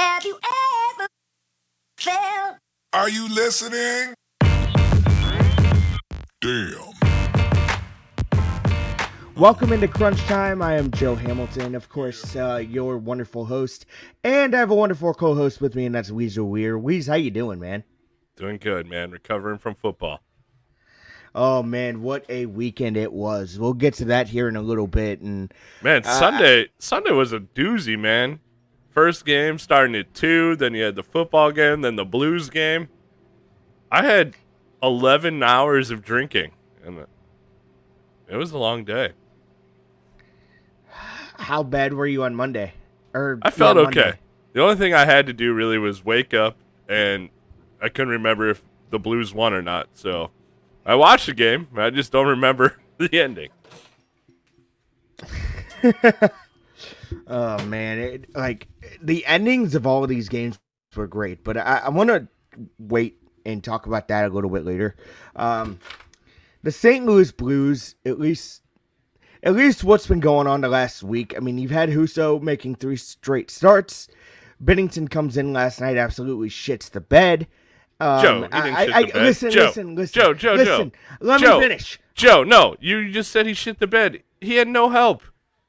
Have you ever felt? Are you listening? Damn. Welcome into Crunch Time. I am Joe Hamilton, of course, uh, your wonderful host, and I have a wonderful co-host with me, and that's Weezer Weir. Weez, how you doing, man? Doing good, man. Recovering from football. Oh man, what a weekend it was. We'll get to that here in a little bit, and Man, Uh, Sunday Sunday was a doozy, man. First game starting at two, then you had the football game, then the Blues game. I had eleven hours of drinking, and it was a long day. how bad were you on Monday? Or I felt yeah, okay. The only thing I had to do really was wake up, and I couldn't remember if the Blues won or not. So I watched the game. I just don't remember the ending. Oh man, it, like the endings of all of these games were great, but I, I want to wait and talk about that a little bit later. Um, the St. Louis Blues, at least, at least what's been going on the last week. I mean, you've had Husso making three straight starts. Binnington comes in last night, absolutely shits the bed. Um, Joe, I, I, bed. listen, Joe, listen, listen, Joe, Joe, Joe. Let Joe. me finish. Joe, no, you just said he shit the bed. He had no help.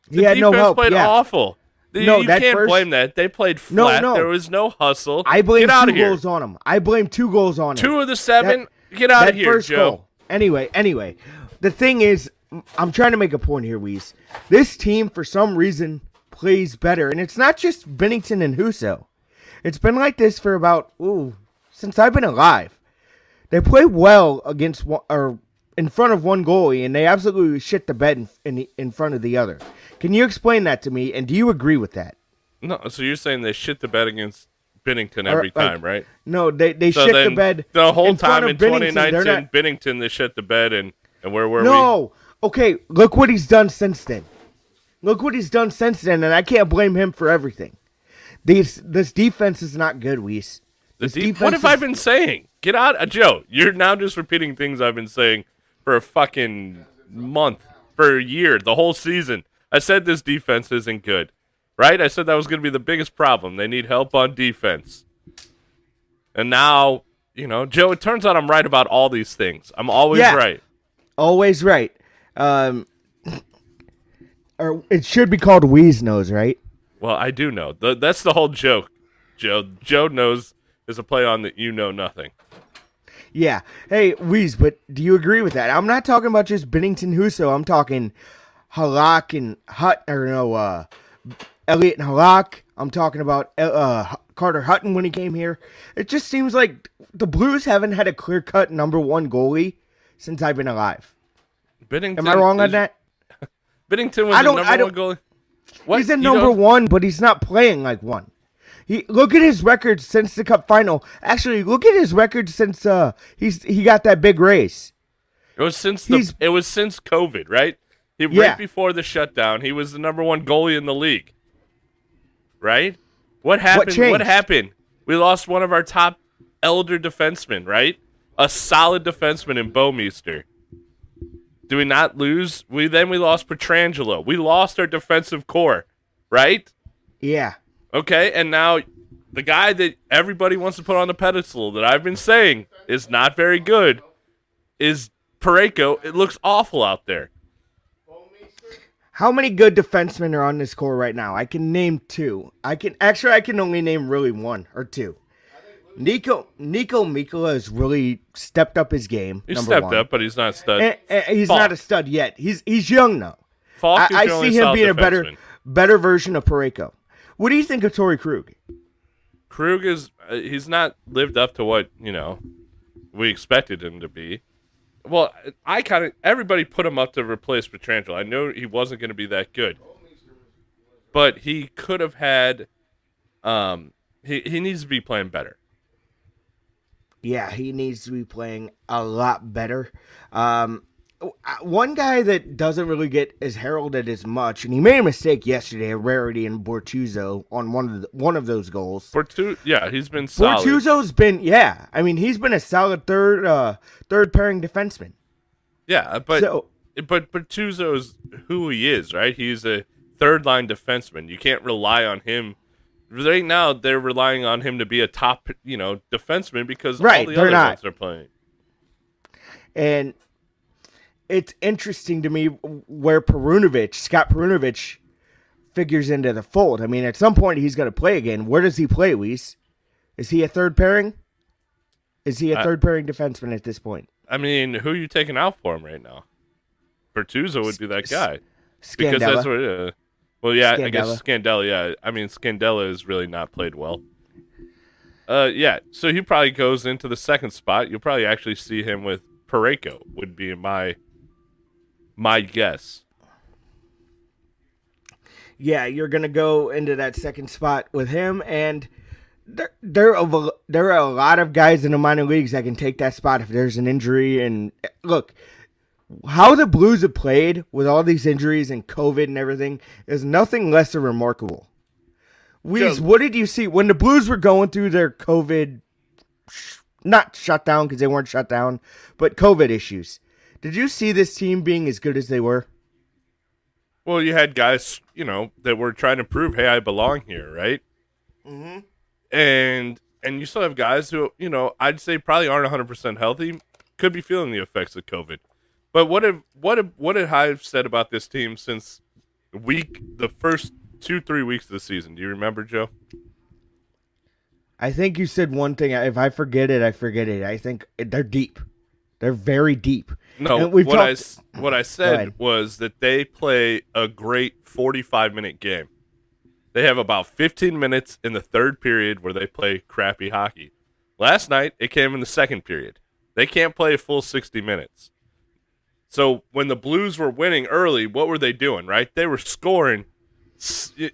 The He had no help. played yeah. awful. You- No, you can't first- blame that. They played flat. no. no. There was no hustle. I blame Get out two goals on him. I blame two goals on him. Two of the seven. That- Get out of here, first Joe. goal. Anyway, anyway, the thing is, I'm trying to make a point here, Weez. This team, for some reason, plays better, and it's not just Binnington and Husso. It's been like this for about ooh since I've been alive. They play well against one, or in front of one goalie, and they absolutely shit the bed in in, in front of the other. Can you explain that to me? And do you agree with that? No, so you're saying they shit the bed against Binnington Or, every like, time, right? No, they they So shit the bed the whole in time in Binnington. 2019, not- Binnington they shit the bed, and and where were we? No. Okay, look what he's done since then. Look what he's done since then, and I can't blame him for everything. These this defense is not good, Weiss. This defense what have I been saying? Get out, uh, Joe. You're now just repeating things I've been saying for a fucking month, for a year, the whole season. I said this defense isn't good, right? I said that was going to be the biggest problem. They need help on defense, and now you know, Joe. It turns out I'm right about all these things. I'm always Yeah. right. Always right. Um, or it should be called Wheeze Nose, right? Well, I do know. The, that's the whole joke, Joe. Joe knows is a play on that you know nothing. Yeah. Hey, Wheeze, but do you agree with that? I'm not talking about just Binnington Husso. I'm talking Halak and Hut, or no, uh, Elliott and Halak. I'm talking about uh, Carter Hutton when he came here. It just seems like the Blues haven't had a clear cut number one goalie since I've been alive. Binnington. Am I wrong on that? Binnington was I don't- number I one goalie. What? He's a number don't- one, but he's not playing like one. He look at his record since the Cup final. Actually, look at his record since uh he's he got that big race. It was since the He's- it was since COVID, right? He Yeah. right before the shutdown, he was the number one goalie in the league. Right? What happened? What, changed? happened? We lost one of our top elder defensemen, right? A solid defenseman in Bouwmeester. Do we not lose? We then we lost Pietrangelo. We lost our defensive core, right? Yeah. Okay, and now the guy that everybody wants to put on the pedestal that I've been saying is not very good is Parayko. It looks awful out there. How many good defensemen are on this core right now? I can name two. I can actually I can only name really one or two. Nico Niko Mikkola has really stepped up his game. He stepped one. up, but he's not stud. And- and he's Falk. not a stud yet. He's he's young though. Falk I, I see him being a better better version of Parayko. What do you think of Torey Krug? Krug is uh, he's not lived up to what you know we expected him to be. Well, I kind of everybody put him up to replace Pietrangelo. I know he wasn't going to be that good, but he could have had. Um, he he needs to be playing better. Yeah, he needs to be playing a lot better. Um, one guy that doesn't really get as heralded as much, and he made a mistake yesterday, Rarity and Bortuzzo on one of the, one of those goals. Bortu, yeah, he's been solid. Bortuzzo's been, yeah, I mean, he's been a solid third uh, third pairing defenseman. Yeah, but so but Bortuzzo's who he is, right? He's a third line defenseman. You can't rely on him right now they're relying on him to be a top, you know, defenseman because all Right, the they're other not. ones are playing. And it's interesting to me where Perunovich, Scott Perunovich, figures into the fold. I mean, at some point he's going to play again. Where does he play, Weiss? Is he a third pairing? Is he a third pairing defenseman at this point? I mean, who are you taking out for him right now? Bortuzzo would be that guy because that's Scandella. what. Uh, well, yeah, I guess Scandella. Yeah, I mean Scandella has really not played well. Uh, yeah, so he probably goes into the second spot. You'll probably actually see him with Parayko. Would be my my guess. yeah, you're gonna go into that second spot with him, and there there are a- there are a lot of guys in the minor leagues that can take that spot if there's an injury. And look, how the Blues have played with all these injuries and COVID and everything is nothing less than remarkable. Weez, what did you see when the Blues were going through their COVID, sh- not shut down because they weren't shut down, but COVID issues? Did you see this team being as good as they were? Well, you had guys, you know, that were trying to prove, hey, I belong here, right? Mm-hmm. And and you still have guys who, you know, I'd say probably aren't 100 percent healthy, could be feeling the effects of COVID. But what have what have what had Hive said about this team since week the first two three weeks of the season? Do you remember, Joe? I think you said one thing. If I forget it, I forget it. I think they're deep. They're very deep. No, what I talked- s- what I said was that they play a great 45 minute game. They have about 15 minutes in the third period where they play crappy hockey. Last night it came in the second period. They can't play a full 60 minutes. So when the Blues were winning early, what were they doing? Right? They were scoring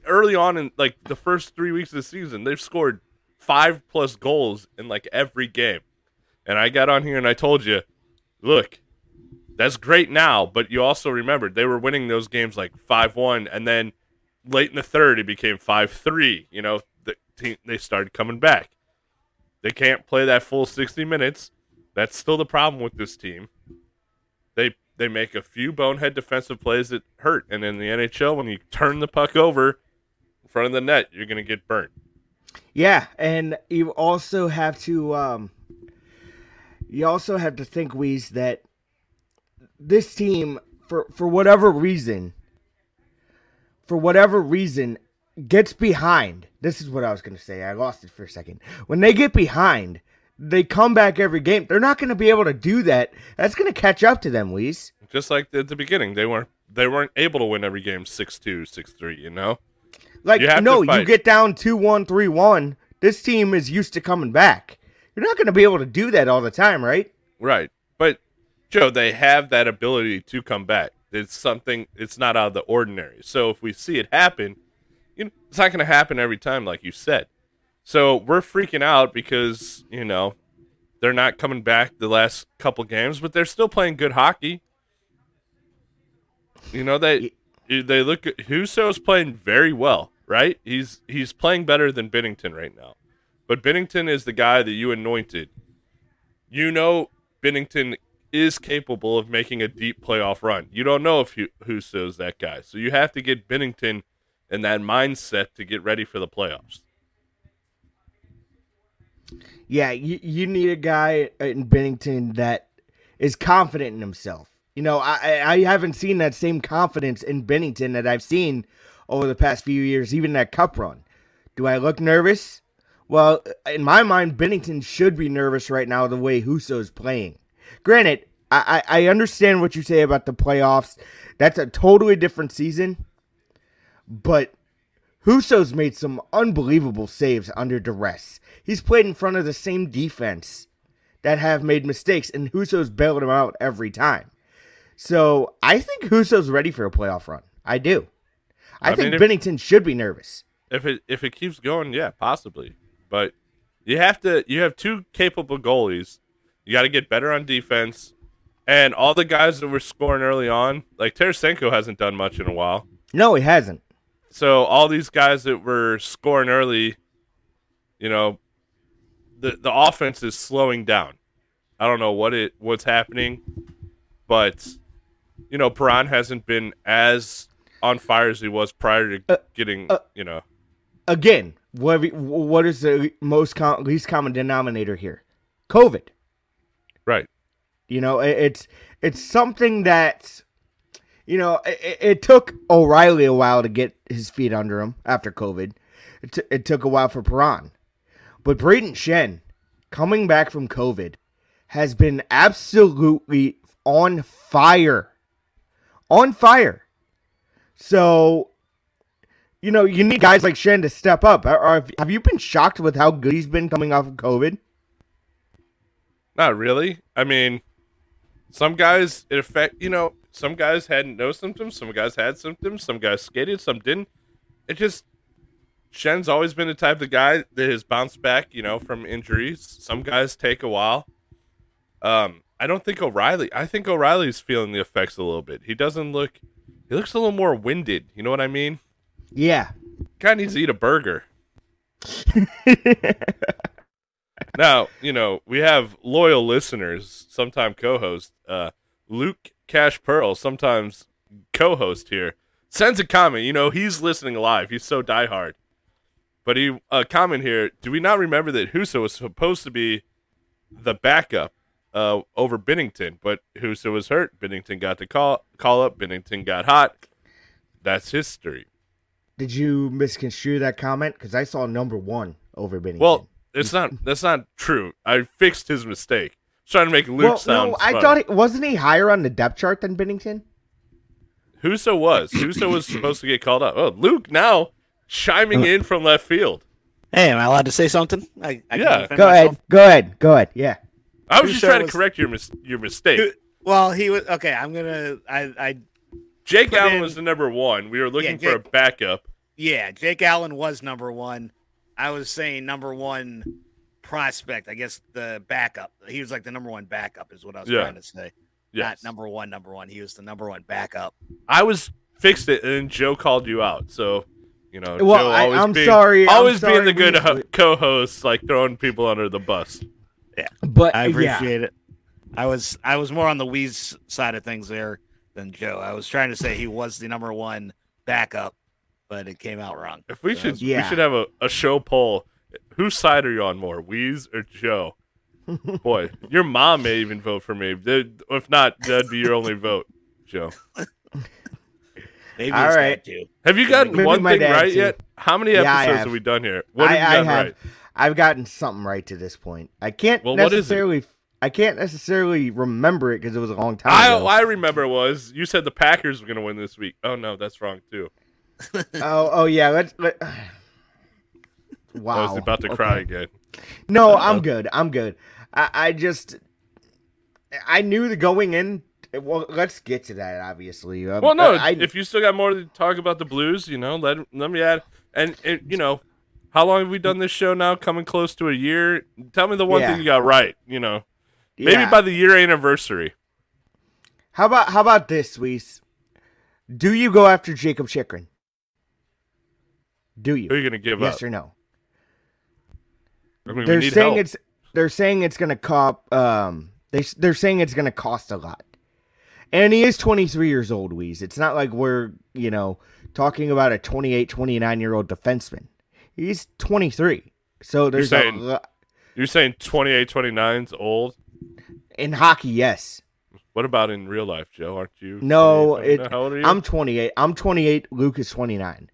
early on in like the first 3 weeks of the season. They've scored 5 plus goals in like every game. And I got on here and I told you, look, that's great now, but you also remembered they were winning those games like five one, and then late in the third it became five three. You know, the team they started coming back. They can't play that full sixty minutes. That's still the problem with this team. They they make a few bonehead defensive plays that hurt, and in the NHL, when you turn the puck over in front of the net, you're gonna get burnt. Yeah, and you also have to um you also have to think Weez that this team for for whatever reason for whatever reason gets behind. This is what I was going to say. I lost it for a second. When they get behind, they come back every game. They're not going to be able to do that. That's going to catch up to them, Weez. Just like at the beginning, they weren't they weren't able to win every game 6-2, 6-3, You know. Like You no, you get down 2-1, 3-1. This team is used to coming back. You're not going to be able to do that all the time, right? Right. Joe, they have that ability to come back. It's something it's not out of the ordinary. So if we see it happen, you know, it's not going to happen every time like you said. So we're freaking out because, you know, they're not coming back the last couple games, but they're still playing good hockey. You know they they look at Husso's playing very well, right? He's he's playing better than Binnington right now. But Binnington is the guy that you anointed you know Binnington is capable of making a deep playoff run. You don't know if Hu- is that guy. So you have to get Binnington in that mindset to get ready for the playoffs. Yeah, you, you need a guy in Binnington that is confident in himself. You know, I I I haven't seen that same confidence in Binnington that I've seen over the past few years, even that cup run. Do I look nervous? Well, in my mind, Binnington should be nervous right now the way Husso is playing. Granted, I, I understand what you say about the playoffs. That's a totally different season. But Husso's made some unbelievable saves under duress. He's played in front of the same defense that have made mistakes, and Husso's bailed him out every time. So I think Husso's ready for a playoff run. I do. I, I think mean, if- Binnington should be nervous. If it if it keeps going, yeah, possibly. But you have to you have two capable goalies. You got to get better on defense. And all the guys that were scoring early on, like Tarasenko hasn't done much in a while. No, he hasn't. So all these guys that were scoring early, you know, the the offense is slowing down. I don't know what it what's happening, but you know, Perron hasn't been as on fire as he was prior to Uh, getting, uh, you know, Again, what what is the most com- least common denominator here? COVID. You know, it, it's it's something that you know it, it took O'Reilly a while to get his feet under him after COVID. It, t- it took a while for Perron, but Brayden Schenn coming back from COVID has been absolutely on fire, on fire. So, you know, you need guys like Schenn to step up. Or, have you been shocked with how good he's been coming off of COVID? Not really. I mean, some guys it affect. You know, some guys had no symptoms. Some guys had symptoms. Some guys skated. Some didn't. It just Schenn's always been the type of guy that has bounced back. You know, from injuries. Some guys take a while. Um, I don't think O'Reilly. I think O'Reilly's feeling the effects a little bit. He doesn't look. He looks a little more winded. You know what I mean? Yeah. Guy needs to eat a burger. now, you know, we have loyal listeners, sometime co-host, uh, Luke Cash Pearl, sometimes co-host here, sends a comment. You know, he's listening live. He's so diehard. But he a comment here, do we not remember that Husso was supposed to be the backup uh, over Binnington, but Husso was hurt. Binnington got the call call up. Binnington got hot. That's history. Did you misconstrue that comment? Because I saw number one over Binnington. Well, it's not. That's not true. I fixed his mistake. trying to make Luke well, sound. no, I smart. thought it wasn't he higher on the depth chart than Binnington. Husso was. Husso was supposed to get called up. Oh, Luke now chiming uh. in from left field. Hey, am I allowed to say something? I, I Yeah. defend Go myself. ahead, go ahead, go ahead. Yeah, I was just Husso trying to correct your mis- your mistake. Who- Well, he was okay. I'm gonna. I. I. Jake Allen in- was the number one. We were looking Yeah, for a backup. Yeah, Jake Allen was number one. I was saying number one prospect. I guess the backup. He was like the number one backup, is what I was Yeah. trying to say. Yes. Not number one. Number one. He was the number one backup. I was fixed it, and then Joe called you out. So, you know, Well, Joe I- always I'm being, sorry, I'm always being sorry, the good ho- co-host, like throwing people under the bus. Yeah, but I yeah, appreciate it. I was I was more on the Wheeze side of things there than Joe. I was trying to say he was the number one backup, but it came out wrong. If we So should, Yeah. we should have a, a show poll. Whose side are you on more, Wheeze or Joe? Boy, your mom may even vote for me. If not, that'd be your only vote, Joe. Maybe All his dad right. too. Have you gotten Maybe one thing right too. yet? How many Yeah, episodes have. have we done here? What have I, you I gotten have, right? I've gotten something right to this point. I can't Well, what is necessarily, I can't necessarily remember it because it was a long time I, ago. I remember was you said the Packers were going to win this week. Oh no, that's wrong too. Oh, oh yeah. Let's. Let, wow. I was about to okay. cry again. No, Uh-oh. I'm good. I'm good. I, I just, I knew the going in. Well, let's get to that. Obviously. Um, Well, no, I, if you still got more to talk about the Blues, you know, let let me add. And, and you know, how long have we done this show now? Coming close to a year. Tell me the one Yeah. thing you got right. You know, maybe yeah. by the year anniversary. How about how about this, Weiss? Do you go after Jakob Chychrun? Do you? Who are you going to give yes up? Yes or no? I mean, they're saying help. it's they're saying it's gonna cost um they they're saying it's gonna cost a lot. And he is 23 years old, Weeze. It's not like we're, you know, talking about a 28, 29 year old defenseman. He's 23. So there's a saying- lo- You're saying 28, 29's old. in hockey, yes. What about in real life, Joe? Aren't you? No, it, How old are you? I'm 28. I'm 28. Luke is 29.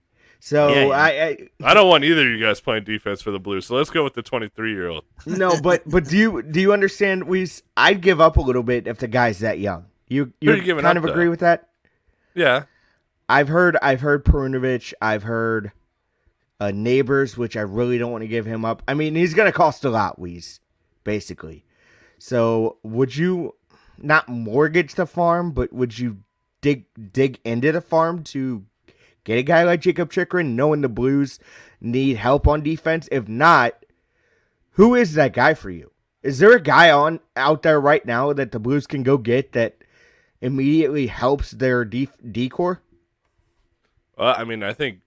So Yeah, yeah. I, I I don't want either of you guys playing defense for the Blues. So let's go with the 23 year old. no, but but do you do you understand? We I'd give up a little bit if the guy's that young. You Who are you you kind up, of agree with that? Yeah. I've heard I've heard Perunovich, I've heard uh, neighbors, which I really don't want to give him up. I mean, he's gonna cost a lot, Weeze, basically. So would you not mortgage the farm, but would you dig dig into the farm to get a guy like Jakob Chychrun, knowing the Blues need help on defense? If not, who is that guy for you? Is there a guy on out there right now that the Blues can go get that immediately helps their D decor? Well, I mean, I think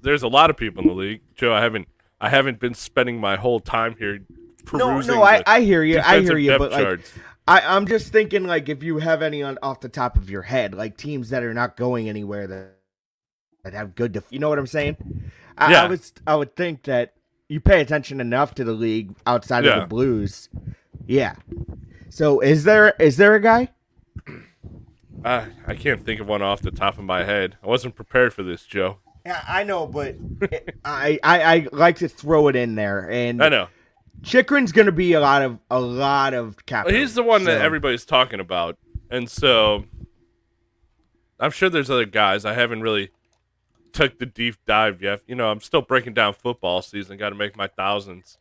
there's a lot of people in the league. Joe, I haven't I haven't been spending my whole time here No, perusing no, I, the I hear you. I hear you, but like. I, I'm just thinking like if you have any on off the top of your head, like teams that are not going anywhere that that have good def- you know what I'm saying? I, Yeah. I was I would think that you pay attention enough to the league outside of the Blues. Yeah. So is there is there a guy? Uh, I can't think of one off the top of my head. I wasn't prepared for this, Joe. Yeah, I know, but I, I I like to throw it in there, and I know. Chychrun's gonna be a lot of a lot of cap. Well, he's the one that everybody's talking about, and so I'm sure there's other guys. I haven't really took the deep dive yet. You know, I'm still breaking down football season. Got to make my thousands.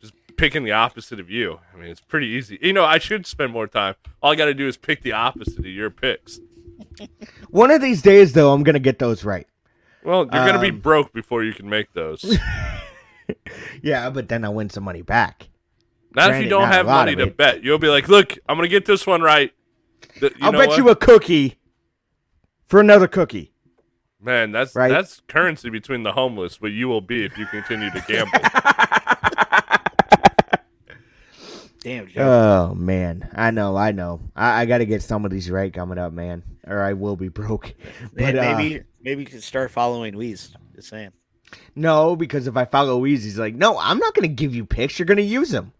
Just picking the opposite of you. I mean, it's pretty easy. You know, I should spend more time. All I got to do is pick the opposite of your picks. One of these days, though, I'm gonna get those right. Well, you're gonna be Um, broke before you can make those. Yeah, but then I win some money back. Not if you don't have money to bet. You'll be like, look, I'm gonna get this one right. Th- you I'll bet what? you a cookie for another cookie. Man, that's Right? that's currency between the homeless. What you will be if you continue to gamble. Damn, Joe. Oh man, I know, I know. I, I got to get some of these right coming up, man, or I will be broke. Man, But uh, maybe maybe you could start following Weeze. Just saying. no, because if I follow Weezy, he's like, no, I'm not gonna give you picks. You're gonna use them.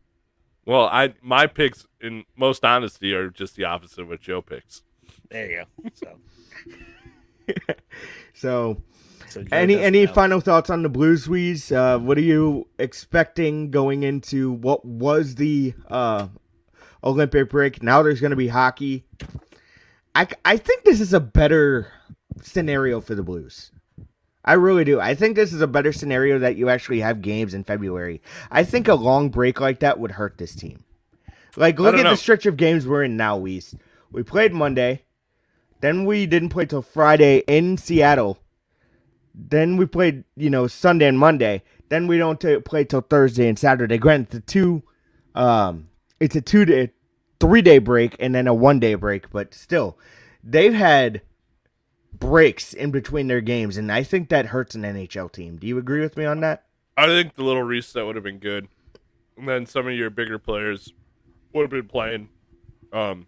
well, I my picks, in most honesty, are just the opposite of what Joe picks. There you go. So, So, so any any know. final thoughts on the Blues, Weez? Uh, what are you expecting going into what was the uh, Olympic break? Now there's gonna be hockey. I I think this is a better scenario for the Blues. I really do. I think this is a better scenario that you actually have games in February. I think a long break like that would hurt this team. Like, look at know. the stretch of games we're in now, Weez. We played Monday. Then we didn't play till Friday in Seattle. Then we played, you know, Sunday and Monday. Then we don't t- play till Thursday and Saturday. Granted, it's a two, um, it's a two day, three day break and then a one day break. But still, they've had breaks in between their games, and I think that hurts an NHL team. Do you agree with me on that? I think the little reset would have been good, and then some of your bigger players would have been playing. Um,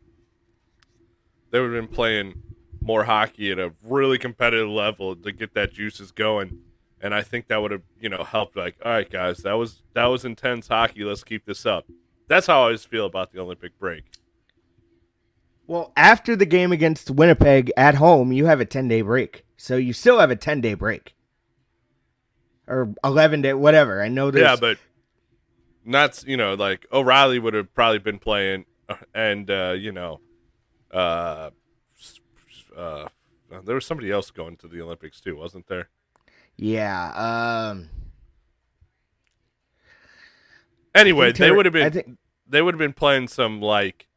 they would have been playing more hockey at a really competitive level to get that juices going, and I think that would have you know helped. Like, all right, guys, that was that was intense hockey. Let's keep this up. That's how I always feel about the Olympic break. Well, after the game against Winnipeg at home, you have a 10 day break. So you still have a 10 day break. Or 11 day, whatever. I know there's. Yeah, but not you know like O'Reilly would have probably been playing, uh, and uh, you know, uh, uh, there was somebody else going to the Olympics too, wasn't there? Yeah. Um, Anyway, they would have been think they would have been playing some like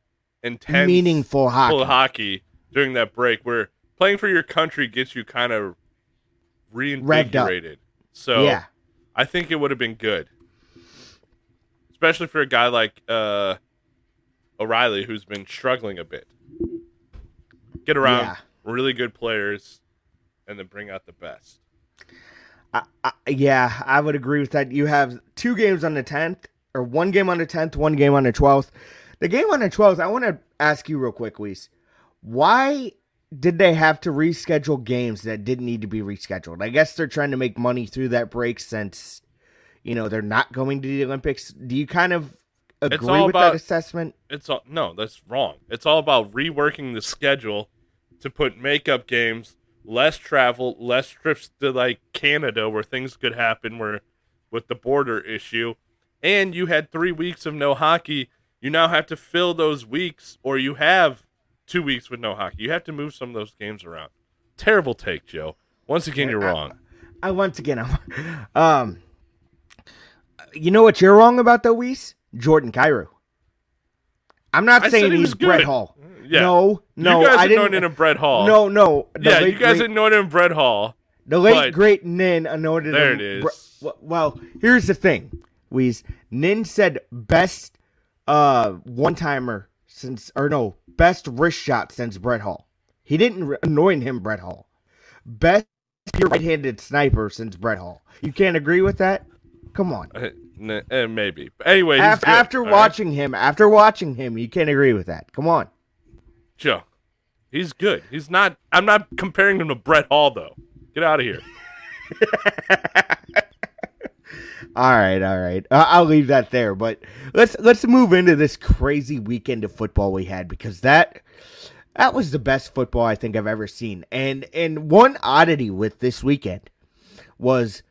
intense, meaningful hockey. hockey during that break, where playing for your country gets you kind of reinvigorated. So yeah. I think it would have been good, especially for a guy like uh, O'Reilly who's been struggling a bit. Get around Yeah. really good players, and then bring out the best. I, I, yeah, I would agree with that. You have two games on the 10th, or one game on the 10th, one game on the 12th. The game on the 12th, I want to ask you real quick, Weiss. Why did they have to reschedule games that didn't need to be rescheduled? I guess they're trying to make money through that break since, you know, they're not going to the Olympics. Do you kind of agree all with about- that assessment? It's all no, that's wrong. It's all about reworking the schedule to put makeup games, less travel, less trips to like Canada where things could happen where with the border issue. And you had 3 weeks of no hockey. You now have to fill those weeks or you have 2 weeks with no hockey. You have to move some of those games around. Terrible take, Joe. Once again, you're I- wrong. I once again, I'm, um, you know what you're wrong about though, Weiss? Jordan Kyrou. I'm not I saying he he's was Brett. Hull. Yeah. No, no, you guys I didn't. him Brett Hull. No, no. Yeah, you guys great, him Brett Hull. the late great Nin anointed There him. There it is. Bre- well, here's the thing, Weez. Nin said best uh one timer since, or no, best wrist shot since Brett Hull. He didn't anoint him Brett Hull. Best right-handed sniper since Brett Hull. You can't agree with that? Come on. N- eh, maybe. But anyway, he's After, good, after all right? watching him, after watching him, you can't agree with that. Come on. Joe, he's good. He's not. I'm not comparing him to Brett Hull though. Get out of here. all right, all right. I'll leave that there. But let's let's move into this crazy weekend of football we had because that that was the best football I think I've ever seen. And and one oddity with this weekend was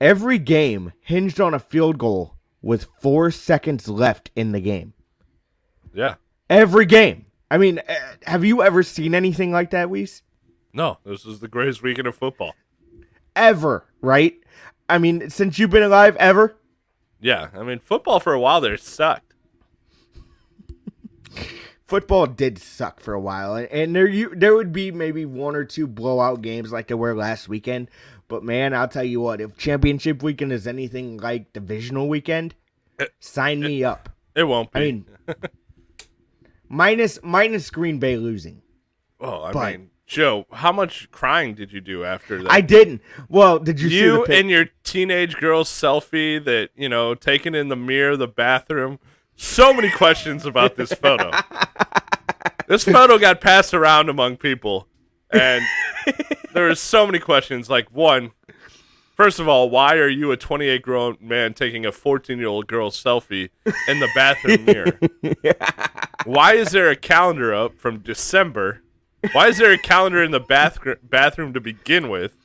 every game hinged on a field goal with four seconds left in the game. Yeah. Every game. I mean, uh, have you ever seen anything like that, Weiss? No, this is the greatest weekend of football. Ever, right? I mean, since you've been alive, ever? Yeah, I mean, football for a while there sucked. Football did suck for a while, and, and there you there would be maybe one or two blowout games like there were last weekend. But man, I'll tell you what, if championship weekend is anything like divisional weekend, sign me up. It won't be. I mean, minus minus Green Bay losing. well, I but- mean, Joe, how much crying did you do after that? I didn't. Well, did you, you and your teenage girl selfie that you know taken in the mirror the bathroom so many questions about this photo this photo got passed around among people and there are so many questions like one first of all why are you a 28 grown man taking a 14 year old girl selfie in the bathroom mirror why is there a calendar up from december why is there a calendar in the bath- bathroom to begin with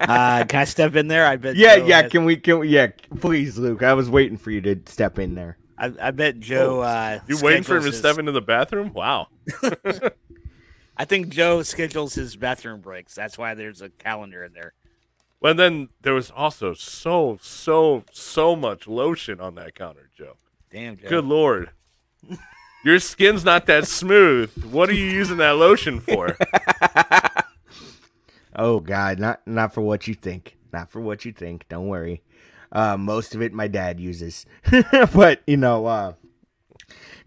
Uh, can I step in there? I bet. Yeah, Joe yeah. has- Can we? Can we? Yeah, please, Luke. I was waiting for you to step in there. I, I bet Joe. Uh, Oh, You waiting for him to step into the bathroom? Wow. I think Joe schedules his bathroom breaks. That's why there's a calendar in there. Well, then there was also so, so, so much lotion on that counter, Joe. Damn, Joe. Good lord. Your skin's not that smooth. What are you using that lotion for? Oh God, not not for what you think. Not for what you think. Don't worry. Uh, most of it my dad uses, but you know, uh,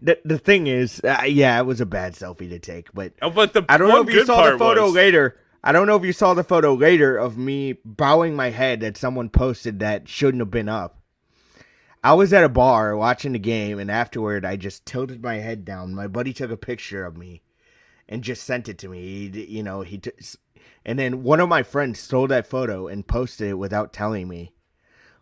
the the thing is, uh, yeah, it was a bad selfie to take. But Oh, but the I don't know if you saw the photo was, later. I don't know if you saw the photo later of me bowing my head that someone posted that shouldn't have been up. I was at a bar watching the game, and afterward, I just tilted my head down. My buddy took a picture of me and just sent it to me. He, you know, he, t- and then one of my friends stole that photo and posted it without telling me.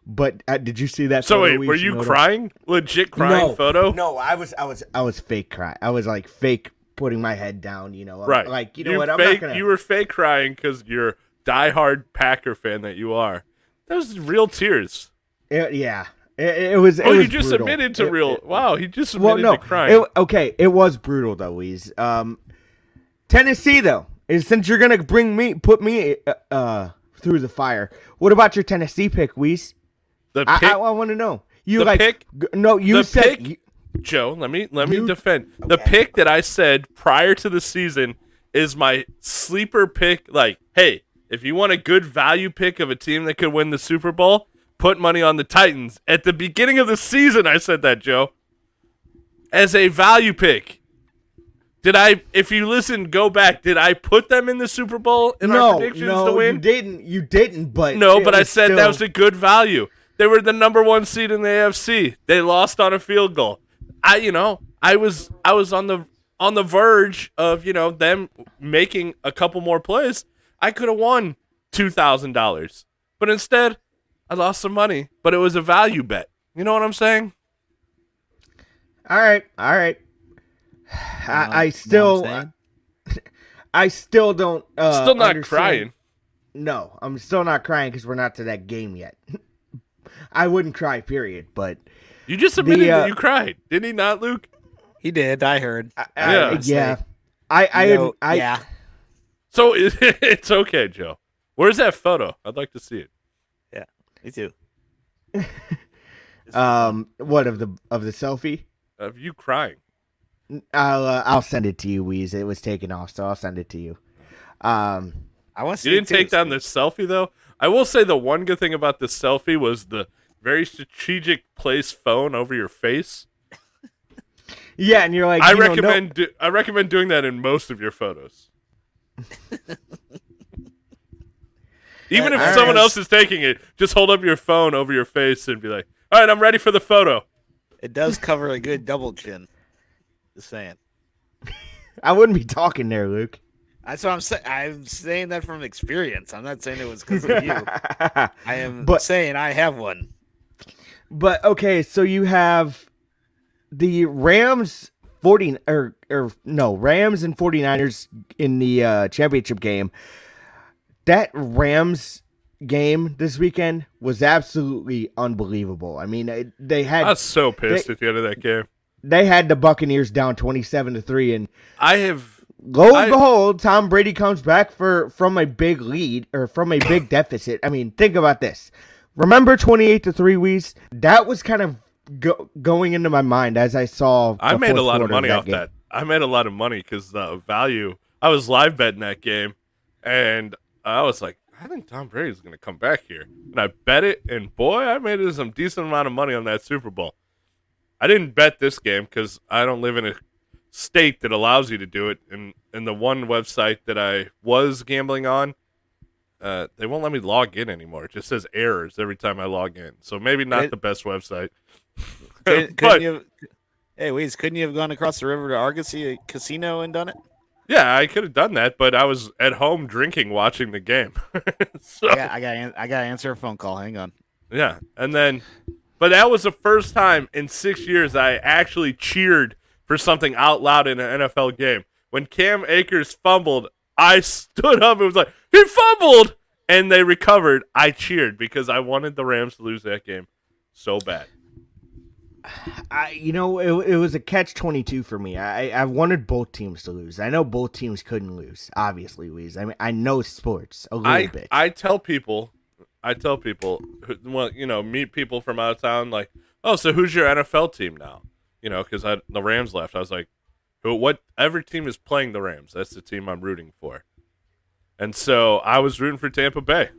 But uh, did you see that? So photo wait, were you crying? Legit crying no, photo? No, I was, I was, I was fake crying. I was like fake putting my head down. You know, Right. Like you know what? I'm fake, not gonna. You were fake crying because you're diehard Packer fan that you are. Those real tears. It- yeah, it, it was. It Oh, you just brutal. admitted to It- real. wow, he just well, admitted no, to crying. it, okay, it was brutal though, Weez. Um, Tennessee though, is since you're gonna bring me, put me, uh, uh through the fire. What about your Tennessee pick, Weez? The I, pick, I, I want to know. You the like? pick- no, you the said. pick- you- Joe, let me let You- me defend the pick that I said prior to the season is my sleeper pick. Like, hey, if you want a good value pick of a team that could win the Super Bowl, put money on the Titans. At the beginning of the season, I said that, Joe, as a value pick. Did I? If you listen, go back. Did I put them in the Super Bowl in our no, predictions no, to win? you didn't. You didn't. But No, but I said that was a good value. They were the number one seed in the AFC. They lost on a field goal. I, you know, I was I was on the on the verge of you know them making a couple more plays. I could have won two thousand dollars, but instead, I lost some money. But it was a value bet. You know what I'm saying? All right, all right. I, I know I'm still. I still don't. Uh, Still not understand- crying. No, I'm still not crying because we're not to that game yet. I wouldn't cry, period. But You just admitted uh, that you cried, didn't he? Not Luke. He did. I heard. I, Yeah. I, yeah, I, I, You know, I, yeah. So it, it's okay, Joe. Where's that photo? I'd like to see it. Yeah, me too. um, what of the of the selfie? Of you crying. I'll, uh, I'll send it to you, Weez. It was taken off, so I'll send it to you. Um, I want to. You didn't take down the selfie though. I will say the one good thing about the selfie was the very strategic place phone over your face. yeah, and you're like, I you recommend do, I recommend doing that in most of your photos. Even uh, if someone else is taking it, just hold up your phone over your face and be like, "All right, I'm ready for the photo." It does cover a good double chin. Just saying. I wouldn't be talking there, Luke. That's what I'm saying. I'm saying that from experience. I'm not saying it was because of you. I am But- saying I have one. But okay, so you have the Rams 40 or or no, Rams and 49ers in the uh championship game. That Rams game this weekend was absolutely unbelievable. I mean, it- they had I was so pissed They- at the end of that game. they had the Buccaneers down 27 to 3 and I have lo and behold, Tom Brady comes back for from a big lead or from a big deficit. I mean, think about this. Remember 28 to 3 weeks? That was kind of go, going into my mind as I saw I made a lot of money off game. that. I made a lot of money because the value. I was live betting that game, and I was like, I think Tom Brady's going to come back here, and I bet it, and boy, I made some decent amount of money on that Super Bowl. I didn't bet this game because I don't live in a state that allows you to do it, and and the one website that I was gambling on. Uh, they won't let me log in anymore. It just says errors every time I log in. So maybe not It- the best website. Couldn't, but couldn't you have, hey, Weez, couldn't you have gone across the river to Argosy Casino and done it? Yeah, I could have done that, but I was at home drinking, watching the game. so, I got, I got, I got to answer a phone call. Hang on. yeah, and then, but that was the first time in six years I actually cheered for something out loud in an NFL game. When Cam Akers fumbled, I stood up and was like, "He fumbled!" and they recovered. I cheered because I wanted the Rams to lose that game so bad. I, you know, it, it was a catch 22 for me. I, I wanted both teams to lose. I know both teams couldn't lose, obviously, Weez. I mean, I know sports a little I bit. I tell people, I tell people, well, you know, meet people from out of town, like, oh, so who's your NFL team now? You know, because the Rams left. I was like? Who what? Every team is playing the Rams. That's the team I'm rooting for. And so I was rooting for Tampa Bay.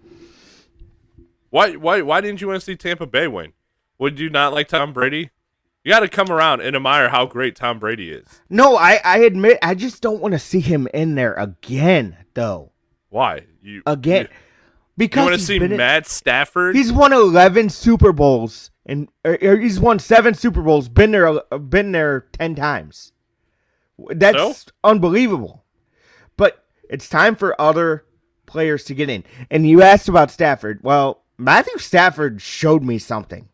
Why? Why? Why didn't you want to see Tampa Bay win? Would you not like Tom Brady? You got to come around and admire how great Tom Brady is. no, I, I admit, I just don't want to see him in there again, though. Why? You Again. You, Because you want to see been in- Matt Stafford? He's won 11 Super Bowls and or, or he's won 7 Super Bowls, been there been there 10 times. That's unbelievable. But it's time for other players to get in. And you asked about Stafford. Well, Matthew Stafford showed me something.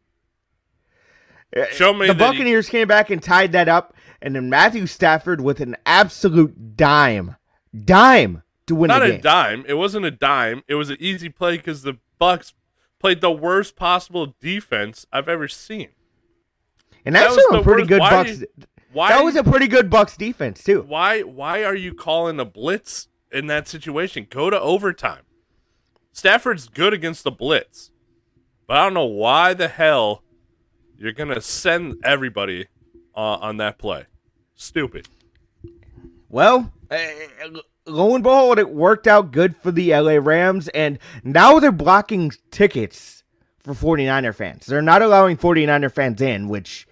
Uh, Show me the that he- Buccaneers came back and tied that up and then Matthew Stafford with an absolute dime. Dime to win not a dime. It wasn't a dime. It was an easy play because the Bucks played the worst possible defense I've ever seen. and that that's was a pretty worst- good why Bucks. did- Why? That was a pretty good Bucks defense too. why? Why are you calling a blitz in that situation? Go to overtime. Stafford's good against the blitz, but I don't know why the hell you're gonna send everybody uh, on that play. Stupid. Well, uh, lo and behold, it worked out good for the LA Rams, and now they're blocking tickets for 49er fans. They're not allowing 49er fans in, which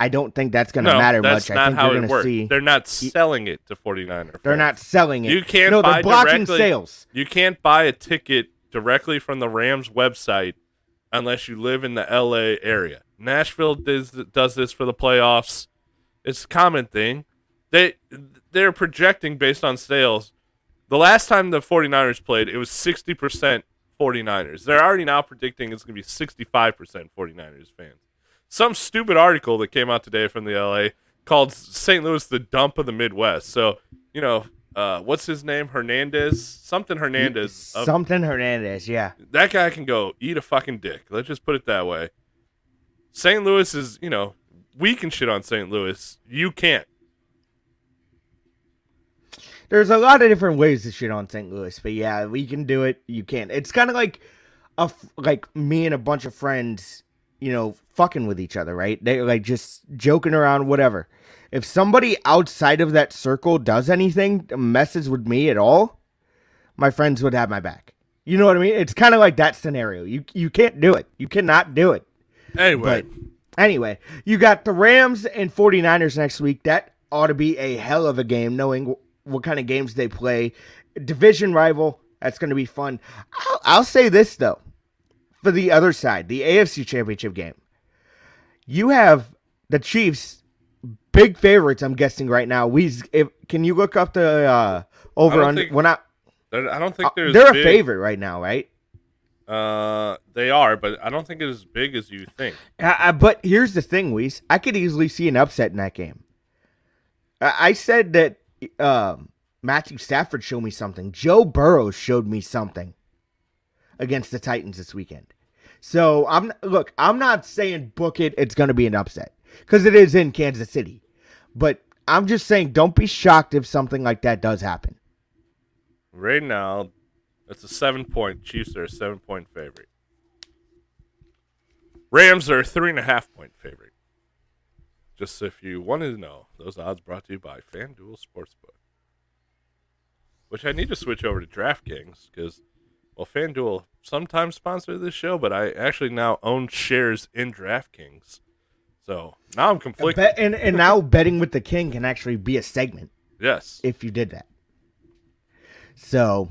I don't think that's going to no, matter that's much. not I think how they're it going to works. see They're not selling it to 49er. they're not selling it. You can't no, buy they're blocking directly- sales. You can't buy a ticket directly from the Rams website unless you live in the LA area. Nashville does does this for the playoffs. It's a common thing. They they're projecting based on sales. The last time the 49ers played, it was 60% 49ers. They're already now predicting it's going to be 65% 49ers fans. Some stupid article that came out today from the LA called St. Louis the dump of the Midwest. So, you know, uh, what's his name? Hernandez? Something Hernandez. of- Something Hernandez, yeah. that guy can go eat a fucking dick. Let's just put it that way. St. Louis is, you know, we can shit on St. Louis. You can't. There's a lot of different ways to shit on St. Louis, but yeah, we can do it. You can't. It's kind of like a like me and a bunch of friends, you know, fucking with each other, right? They're like just joking around, whatever. If somebody outside of that circle does anything, messes with me at all, my friends would have my back. You know what I mean? It's kind of like that scenario. You you can't do it. You cannot do it. Anyway, But anyway, you got the Rams and 49ers next week. That ought to be a hell of a game, knowing what kind of games they play. Division rival. That's going to be fun. I'll, I'll say this, though. For the other side, the AFC Championship game, you have the Chiefs, big favorites, I'm guessing right now. We, if, Can you look up the uh, Over under think- when I I don't think uh, they're. they're a favorite right now, right? Uh, they are, but I don't think it's as big as you think. I, I, but here's the thing, Weiss. I could easily see an upset in that game. I, I said that um, Matthew Stafford showed me something. Joe Burrow showed me something against the Titans this weekend. So I'm look. I'm not saying book it. It's going to be an upset because it is in Kansas City. But I'm just saying, don't be shocked if something like that does happen. Right now, it's a seven point. Chiefs are a seven point favorite. Rams are a three and a half point favorite. Just if you wanted to know, those odds brought to you by FanDuel Sportsbook. Which I need to switch over to DraftKings because, well, FanDuel sometimes sponsor this show, but I actually now own shares in DraftKings. So now I'm conflicted. Bet, and and now betting with the king can actually be a segment. yes. if you did that. So,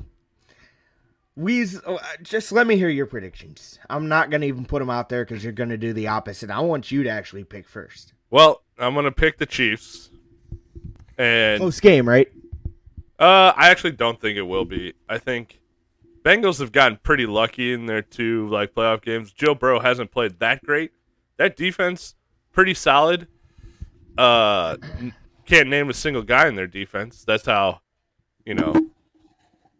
Weez, uh, just let me hear your predictions. I'm not going to even put them out there because you're going to do the opposite. I want you to actually pick first. Well, I'm going to pick the Chiefs. And Close game, right? Uh, I actually don't think it will be. I think Bengals have gotten pretty lucky in their two like playoff games. Joe Burrow hasn't played that great. That defense pretty solid. Uh, can't name a single guy in their defense. That's how, you know,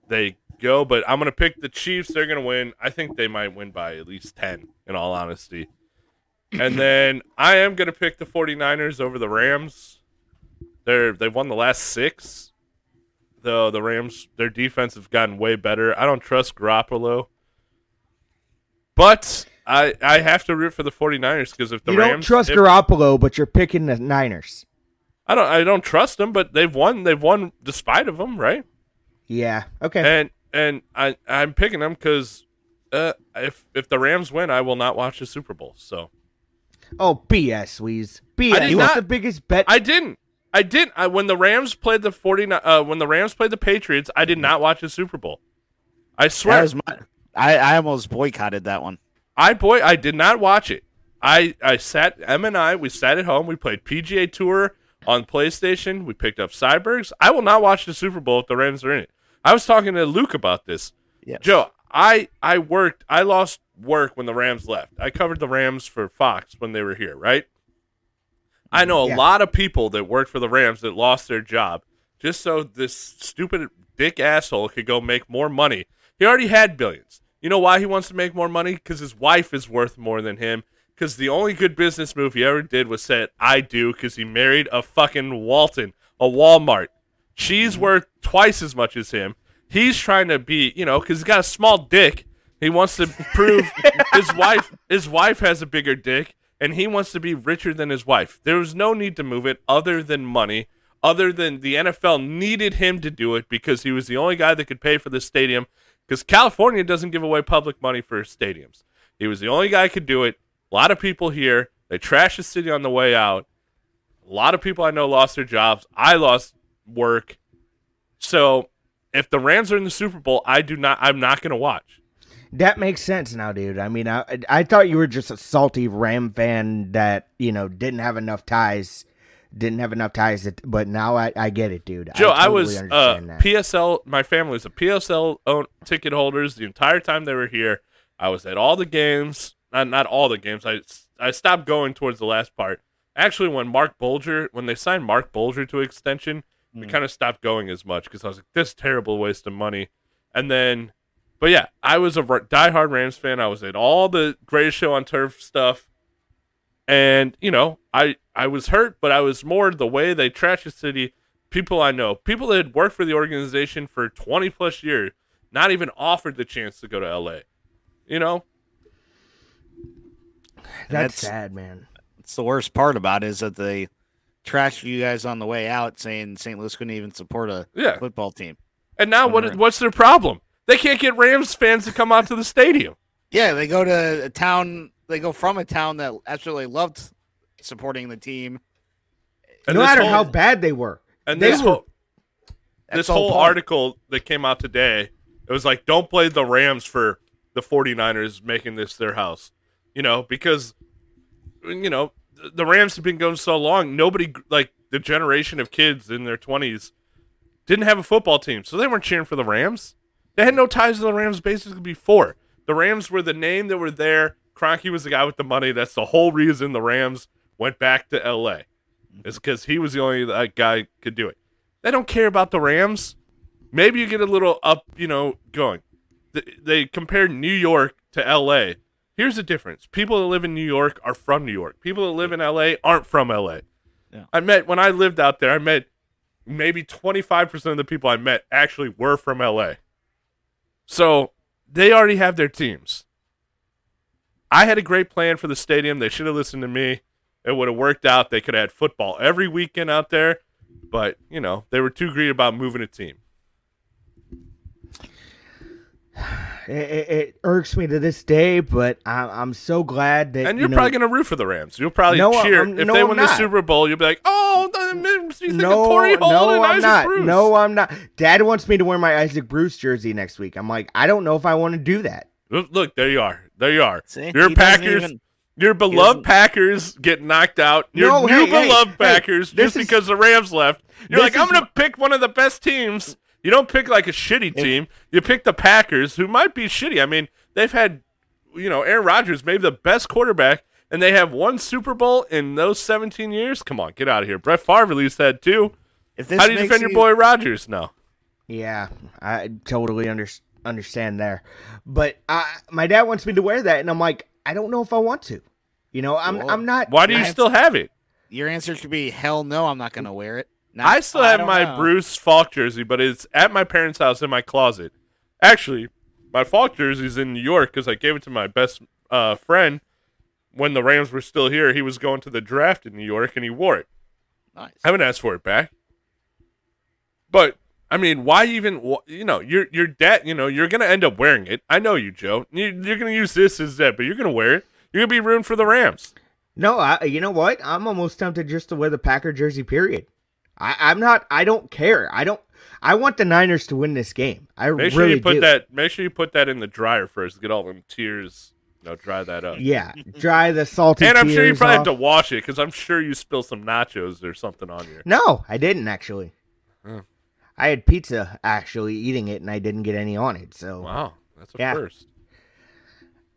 they go. But I'm gonna pick the Chiefs. They're gonna win. I think they might win by at least ten. In all honesty. And then I am gonna pick the 49ers over the Rams. They're they've won the last six though the Rams their defense have gotten way better. I don't trust Garoppolo. But I I have to root for the 49ers because if the Rams you Rams don't trust if- Garoppolo, but you're picking the Niners. I don't I don't trust them, but they've won they've won despite of them, right? Yeah. Okay. And and I I'm picking them cuz uh if if the Rams win, I will not watch the Super Bowl. So oh, BS, Weez. BS. What's not- the biggest bet? I didn't I didn't I, when the Rams played the 49 uh when the Rams played the Patriots, I did not watch the Super Bowl. I swear my, I, I almost boycotted that one. I boy, I did not watch it. I I sat M and I we sat at home. We played PGA Tour on PlayStation. We picked up Sybergs. I will not watch the Super Bowl if the Rams are in it. I was talking to Luke about this. Yes. Joe, I I worked. I lost work when the Rams left. I covered the Rams for Fox when they were here, right? I know a Yeah. lot of people that worked for the Rams that lost their job just so this stupid dick asshole could go make more money. He already had billions. You know why he wants to make more money? Because his wife is worth more than him. Because the only good business move he ever did was say, I do, because he married a fucking Walton, a Walmart. She's mm-hmm. worth twice as much as him. He's trying to be, you know, because he's got a small dick. He wants to prove his wife his wife has a bigger dick, and he wants to be richer than his wife. There was no need to move it other than money, other than the NFL needed him to do it because he was the only guy that could pay for the stadium. Because California doesn't give away public money for stadiums. He was the only guy could do it. A lot of people here, they trash the city on the way out. A lot of people I know lost their jobs. I lost work. So if the Rams are in the Super Bowl, I do not I'm not gonna watch. That makes sense now, dude. I mean, I I thought you were just a salty Ram fan that you know didn't have enough ties, didn't have enough ties. That, but now I, I get it, dude. Joe, I, totally was uh, that. PSL. My family was a PSL own, ticket holders the entire time they were here. I was at all the games, not not all the games. I I stopped going towards the last part. Actually, when Marc Bulger, when they signed Marc Bulger to extension, we kind of stopped going as much because I was like, this terrible waste of money. And then, but yeah, I was a r- diehard Rams fan. I was at all the greatest show on turf stuff and you know i i was hurt but i was more the way they trash the city people i know people that had worked for the organization for 20 plus years not even offered the chance to go to la you know That's that's- sad, man. It's the worst part about it is that they trashed you guys on the way out, saying St. Louis couldn't even support a Yeah. football team. and now what what's their problem they can't get rams fans to come out to the stadium Yeah, they go to a town. They go from a town that actually loved supporting the team. and no matter whole- how bad they were, and they this were- whole this whole whole point. article that came out today it was like don't play the rams for the 49ers making this their house you know because you know the rams have been going so long nobody like the generation of kids in their 20s didn't have a football team, so they weren't cheering for the Rams. They had no ties to the Rams basically before. The Rams were the name that were there. Kroenke was the guy with the money. That's the whole reason the Rams went back to L.A. Is because he was the only uh, guy could do it. They don't care about the Rams. Maybe you get a little up, you know, going. They compared New York to L.A. Here's the difference: people that live in New York are from New York. People that live in L.A. aren't from L.A. Yeah. I met when I lived out there. I met maybe 25% of the people I met actually were from LA. So they already have their teams. I had a great plan for the stadium. They should have listened to me. It would have worked out. They could have had football every weekend out there, but you know they were too greedy about moving a team. It, it, it irks me to this day, but I, I'm so glad that And you're you know, probably going to root for the Rams. You'll probably No, cheer I'm- if no, they I'm win the. Super Bowl. You'll be like, "Oh, the, you think no, of Torry Holt no, and I'm Isaac not. Bruce." No, I'm not. Dad wants me to wear my Isaac Bruce jersey next week. I'm like, I don't know if I want to do that. Look, look, there you are. There you are. See? Your He Packers. even- Your beloved Packers get knocked out. Your No, new hey, hey, beloved hey, Packers this just is- because the Rams left. You're this like, I'm going to pick one of the best teams. You don't pick like a shitty team. You pick the Packers, who might be shitty. I mean, they've had, you know, Aaron Rodgers, maybe the best quarterback, and they have one Super Bowl in those 17 years. Come on, get out of here. Brett Favre at least had two. If this How do you makes defend your boy Rodgers? No. Yeah, I totally under, understand there. But I, my dad wants me to wear that, and I'm like, I don't know if I want to. You know, I'm Well, I'm not. Why do you That's- still have it? Your answer should be hell no. I'm not going to wear it. Not, I still "I have don't my know." Bruce Faulk jersey, but it's at my parents' house in my closet. Actually, my Faulk jersey's in New York because I gave it to my best uh, friend when the Rams were still here. He was going to the draft in New York, and he wore it. Nice. I haven't asked for it back. But I mean, why even? wh- You know, your your dad. You know, you're gonna end up wearing it. I know you, Joe. You, you're gonna use this as that, but you're gonna wear it. You're gonna be rooting for the Rams. No, I, you know what? I'm almost tempted just to wear the Packer jersey. Period. I, I'm not. I don't care. I don't. I want the Niners to win this game. I Make sure really you put do. that. Make sure you put that in the dryer first. Get all them tears. Know, dry that up. Yeah, dry the salty. And I'm sure you probably off. have to wash it because I'm sure you spilled some nachos or something on you. No, I didn't actually. I had pizza actually eating it, and I didn't get any on it. So Wow, that's a Yeah. first.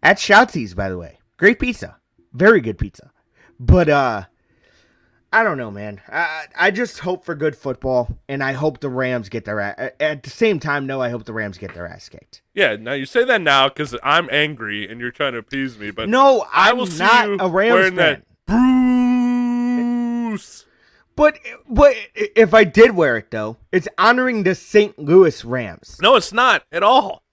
at Shoutsy's, by the way, great pizza, very good pizza. But uh, I don't know, man. I I just hope for good football, and I hope the Rams get their ass. At the same time, no, I hope the Rams get their ass kicked. Yeah, now you say that now because I'm angry and you're trying to appease me, but No, I I'm will see not a Rams wearing fan. that Bruce. But but if I did wear it though, it's honoring the St. Louis Rams. No, it's not at all.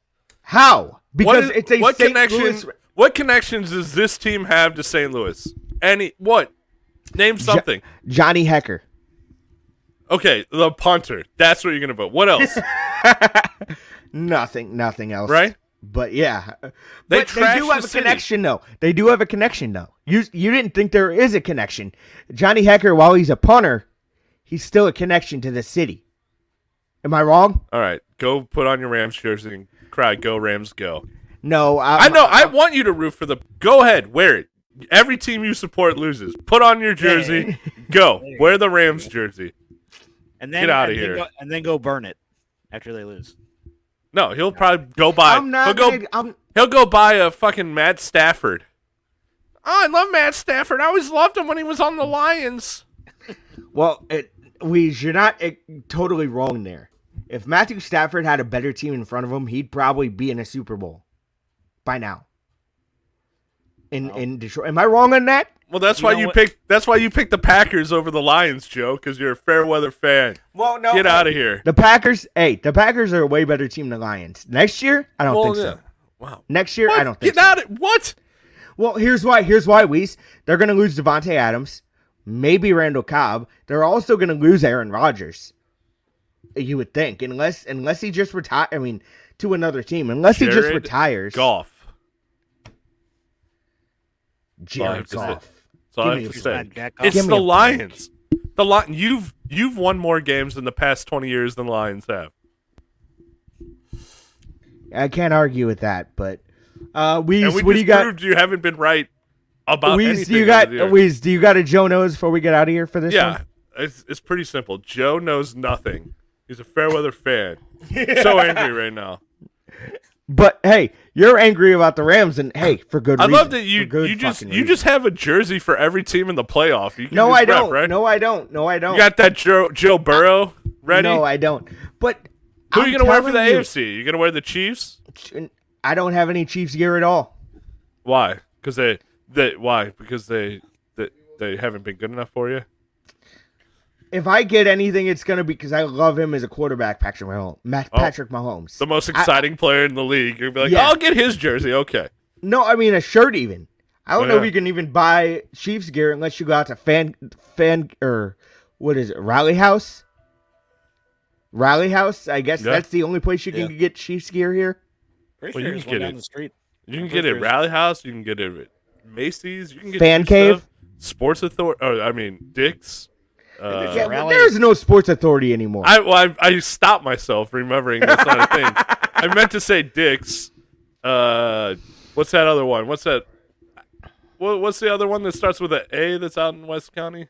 How? Because is- it's a what St. connection? Louis. What connections does this team have to St. Louis? Any what? Name something. Johnny Hekker. Okay, the punter. That's what you're gonna vote. What else? Nothing. Nothing else. right? But yeah, They but they do the have a city. connection though. They do have a connection though. You you didn't think there is a connection. Johnny Hekker, while he's a punter, he's still a connection to the city. Am I wrong? All right, go put on your Rams jersey and cry, "Go Rams, go!" No, I know. I want you to root for the. Go ahead, wear it. Every team you support loses. Put on your jersey. Go wear the Rams jersey. And then Get outta and then here. go- and then go burn it after they lose. No, he'll probably go buy. I'm not. he'll go. gonna, I'm, He'll go buy a fucking Matt Stafford. Oh, I love Matt Stafford. I always loved him when he was on the Lions. well, it, we you're not eh, totally wrong there. If Matthew Stafford had a better team in front of him, he'd probably be in a Super Bowl by now. In Well. in Detroit, am I wrong on that? Well, that's You why you what? picked. That's why you picked the Packers over the Lions, Joe, because you're a fair weather fan. Well, no. Get out of here. The Packers, hey, the Packers are a way better team than the Lions. Next year, I don't Well, think yeah. so. Wow. Next year, What? I don't think Get so. out of what? Well, here's why. Here's why, Weez. They're going to lose Davante Adams, maybe Randall Cobb. They're also going to lose Aaron Rodgers. You would think, unless unless he just retire. I mean, to another team, unless he just retires. Golf. Jared That's all I have to Goff. That's all I Give me a to He's say. not Jack Goff. It's Give me the a. Lions. The li- you've you've won more games in the past twenty years than Lions have. I can't argue with that, but uh, Weez, And we what do you got? proved you haven't been right about Weez, anything. do you got? Weez, do you got a Joe knows before we get out of here for this? yeah, one? it's it's pretty simple. Joe knows nothing. He's a Fairweather fan. so angry right now. But hey, you're angry about the Rams, and hey, for good reason. I reason. love that you good you just you reason. just have a jersey for every team in the playoff. You can No, I rep, don't. right? No, I don't. No, I don't. You got that Joe, Joe Burrow ready? No, I don't. But Who are I'm you gonna wear for the you, AFC? You gonna wear the Chiefs? I don't have any Chiefs gear at all. Why? Because they they why? Because they they, they haven't been good enough for you. If I get anything, it's gonna be because I love him as a quarterback, Patrick Mahomes. Matt, Oh. Patrick Mahomes. The most exciting player in the league. You're be like, Yeah. I'll get his jersey. Okay. no, I mean a shirt. Even I don't Oh, know if you can even buy Chiefs gear unless you go out to fan fan or what is it, Rally House? Rally House. I guess Yeah. that's the only place you can Yeah. get Chiefs gear here. Pretty Well, sure you can one get down it. the street. You can get it sure at Rally House. You can get it at Macy's. You can get Fan cheap Cave? stuff. Sports Authority. Oh, I mean Dick's. Uh, yeah, Rally- there's no sports authority anymore. I, well, I I stopped myself remembering that's not a thing. I meant to say Dick's. Uh, what's that other one? What's that? What, what's the other one that starts with an A that's out in West County?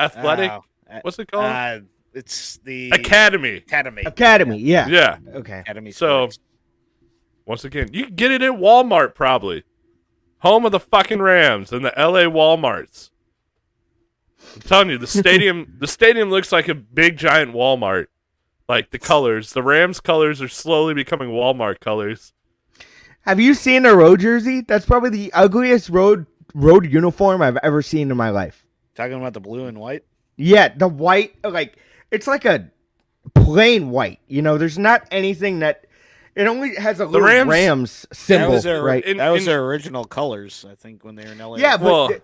Athletic. Oh, uh, what's it called? uh, it's the Academy. Academy. Academy. Yeah. Yeah. Okay. Academy. So- Sports. Once again, you can get it at Walmart probably. Home of the fucking Rams and the LA Walmarts. I'm telling you, the stadium the stadium looks like a big giant Walmart. Like the colors. The Rams colors are slowly becoming Walmart colors. Have you seen a road jersey? That's probably the ugliest road road uniform I've ever seen in my life. talking about the blue and white. Yeah, the white, like it's like a plain white. You know, there's not anything that. It only has a little Rams- Rams, That symbol, was their right? In- that was in- their original colors. I think when they were in LA. yeah, but Well, th-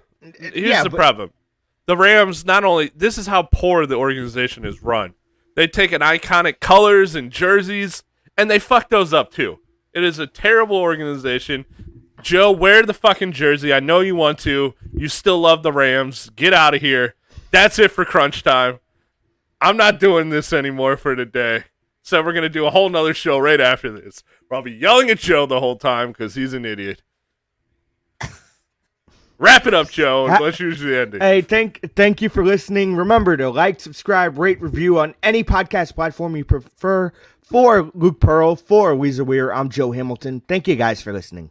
Here's yeah, the but- problem. The Rams not only this is how poor the organization is run. They take an iconic colors and jerseys and they fuck those up too. It is a terrible organization. Joe, wear the fucking jersey. I know you want to. You still love the Rams. Get out of here. That's it for crunch time. I'm not doing this anymore for today. So we're gonna do a whole nother show right after this. Where I'll be yelling at Joe the whole time because he's an idiot. Wrap it up, Joe, and let's use the ending. Hey, thank thank you for listening. Remember to like, subscribe, rate, review on any podcast platform you prefer. For Luke Pearl, for Weezer Weir, I'm Joe Hamilton. Thank you guys for listening.